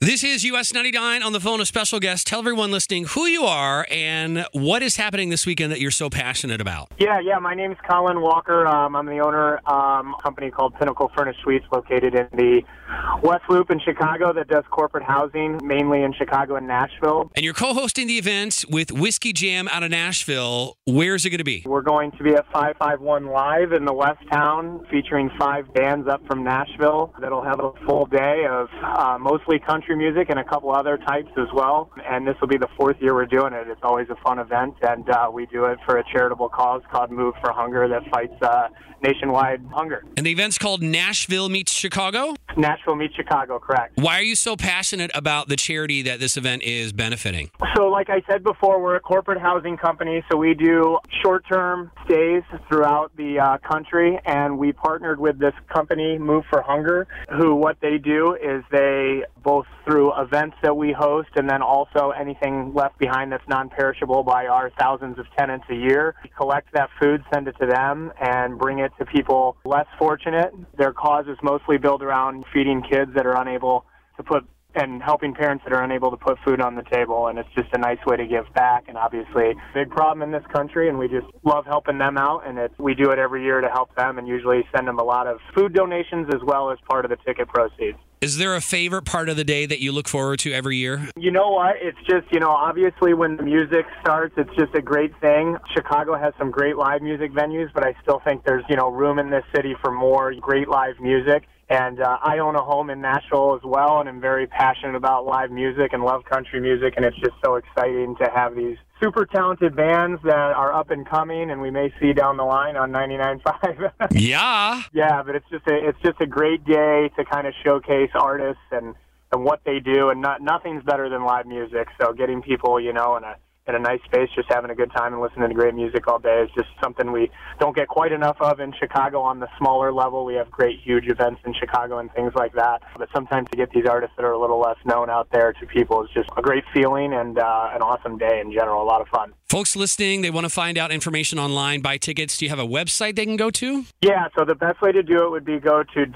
This is US 99 on the phone, a special guest. Tell everyone listening who you are and what is happening this weekend that you're so passionate about. Yeah, yeah. My name's Colin Walker. Um, I'm the owner um, a company called Pinnacle Furnished Suites located in the West Loop in Chicago that does corporate housing, mainly in Chicago and Nashville. And you're co hosting the event with Whiskey Jam out of Nashville. Where's it going to be? We're going to be at 551 Live in the West Town, featuring five bands up from Nashville that'll have a full day of uh, mostly country music and a couple other types as well. And this will be the fourth year we're doing it. It's always a fun event, and uh, we do it for a charitable cause called Move for Hunger that fights uh, nationwide hunger. And the event's called Nashville Meets Chicago? Nashville meets Chicago, correct. Why are you so passionate about the charity that this event is benefiting? So, like I said before, we're a corporate housing company, so we do short term stays throughout the uh, country, and we partnered with this company, Move for Hunger, who what they do is they both through events that we host and then also anything left behind that's non perishable by our thousands of tenants a year. We collect that food, send it to them, and bring it to people less fortunate. Their cause is mostly built around feeding kids that are unable to put and helping parents that are unable to put food on the table and it's just a nice way to give back and obviously big problem in this country and we just love helping them out and it's we do it every year to help them and usually send them a lot of food donations as well as part of the ticket proceeds. Is there a favorite part of the day that you look forward to every year? You know what? It's just, you know, obviously when the music starts, it's just a great thing. Chicago has some great live music venues, but I still think there's, you know, room in this city for more great live music. And uh, I own a home in Nashville as well, and I'm very passionate about live music and love country music. And it's just so exciting to have these super talented bands that are up and coming, and we may see down the line on 99.5. yeah, yeah, but it's just a it's just a great day to kind of showcase artists and and what they do, and not nothing's better than live music. So getting people, you know, in a in a nice space, just having a good time and listening to great music all day is just something we don't get quite enough of in Chicago on the smaller level. We have great, huge events in Chicago and things like that. But sometimes to get these artists that are a little less known out there to people is just a great feeling and uh, an awesome day in general. A lot of fun. Folks listening, they want to find out information online, buy tickets. Do you have a website they can go to? Yeah, so the best way to do it would be go to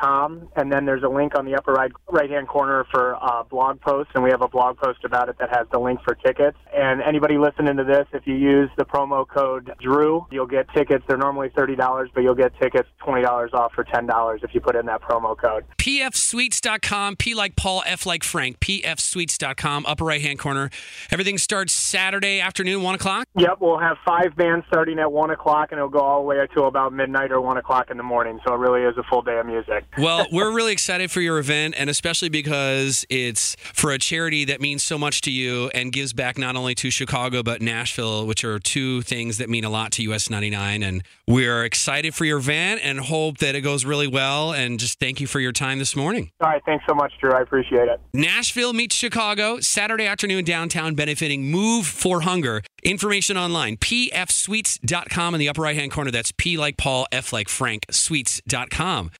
com, and then there's a link on the upper right right hand corner for uh, blog posts, and we have a blog post about it that has the link for tickets. And anybody listening to this, if you use the promo code Drew, you'll get tickets. They're normally thirty dollars, but you'll get tickets twenty dollars off for ten dollars if you put in that promo code. pfsuites.com, P like Paul, F like Frank, pfsuites.com, upper right hand corner. Everything starts Saturday afternoon, one o'clock. Yep, we'll have five bands starting at one o'clock, and it'll go all the way until about midnight or one o'clock in the morning. So it really is a full day of music music. well, we're really excited for your event, and especially because it's for a charity that means so much to you and gives back not only to Chicago but Nashville, which are two things that mean a lot to US 99. And we're excited for your event and hope that it goes really well. And just thank you for your time this morning. All right, thanks so much, Drew. I appreciate it. Nashville meets Chicago Saturday afternoon downtown, benefiting Move for Hunger. Information online pfsuites.com in the upper right hand corner. That's P like Paul, F like Frank, suites.com.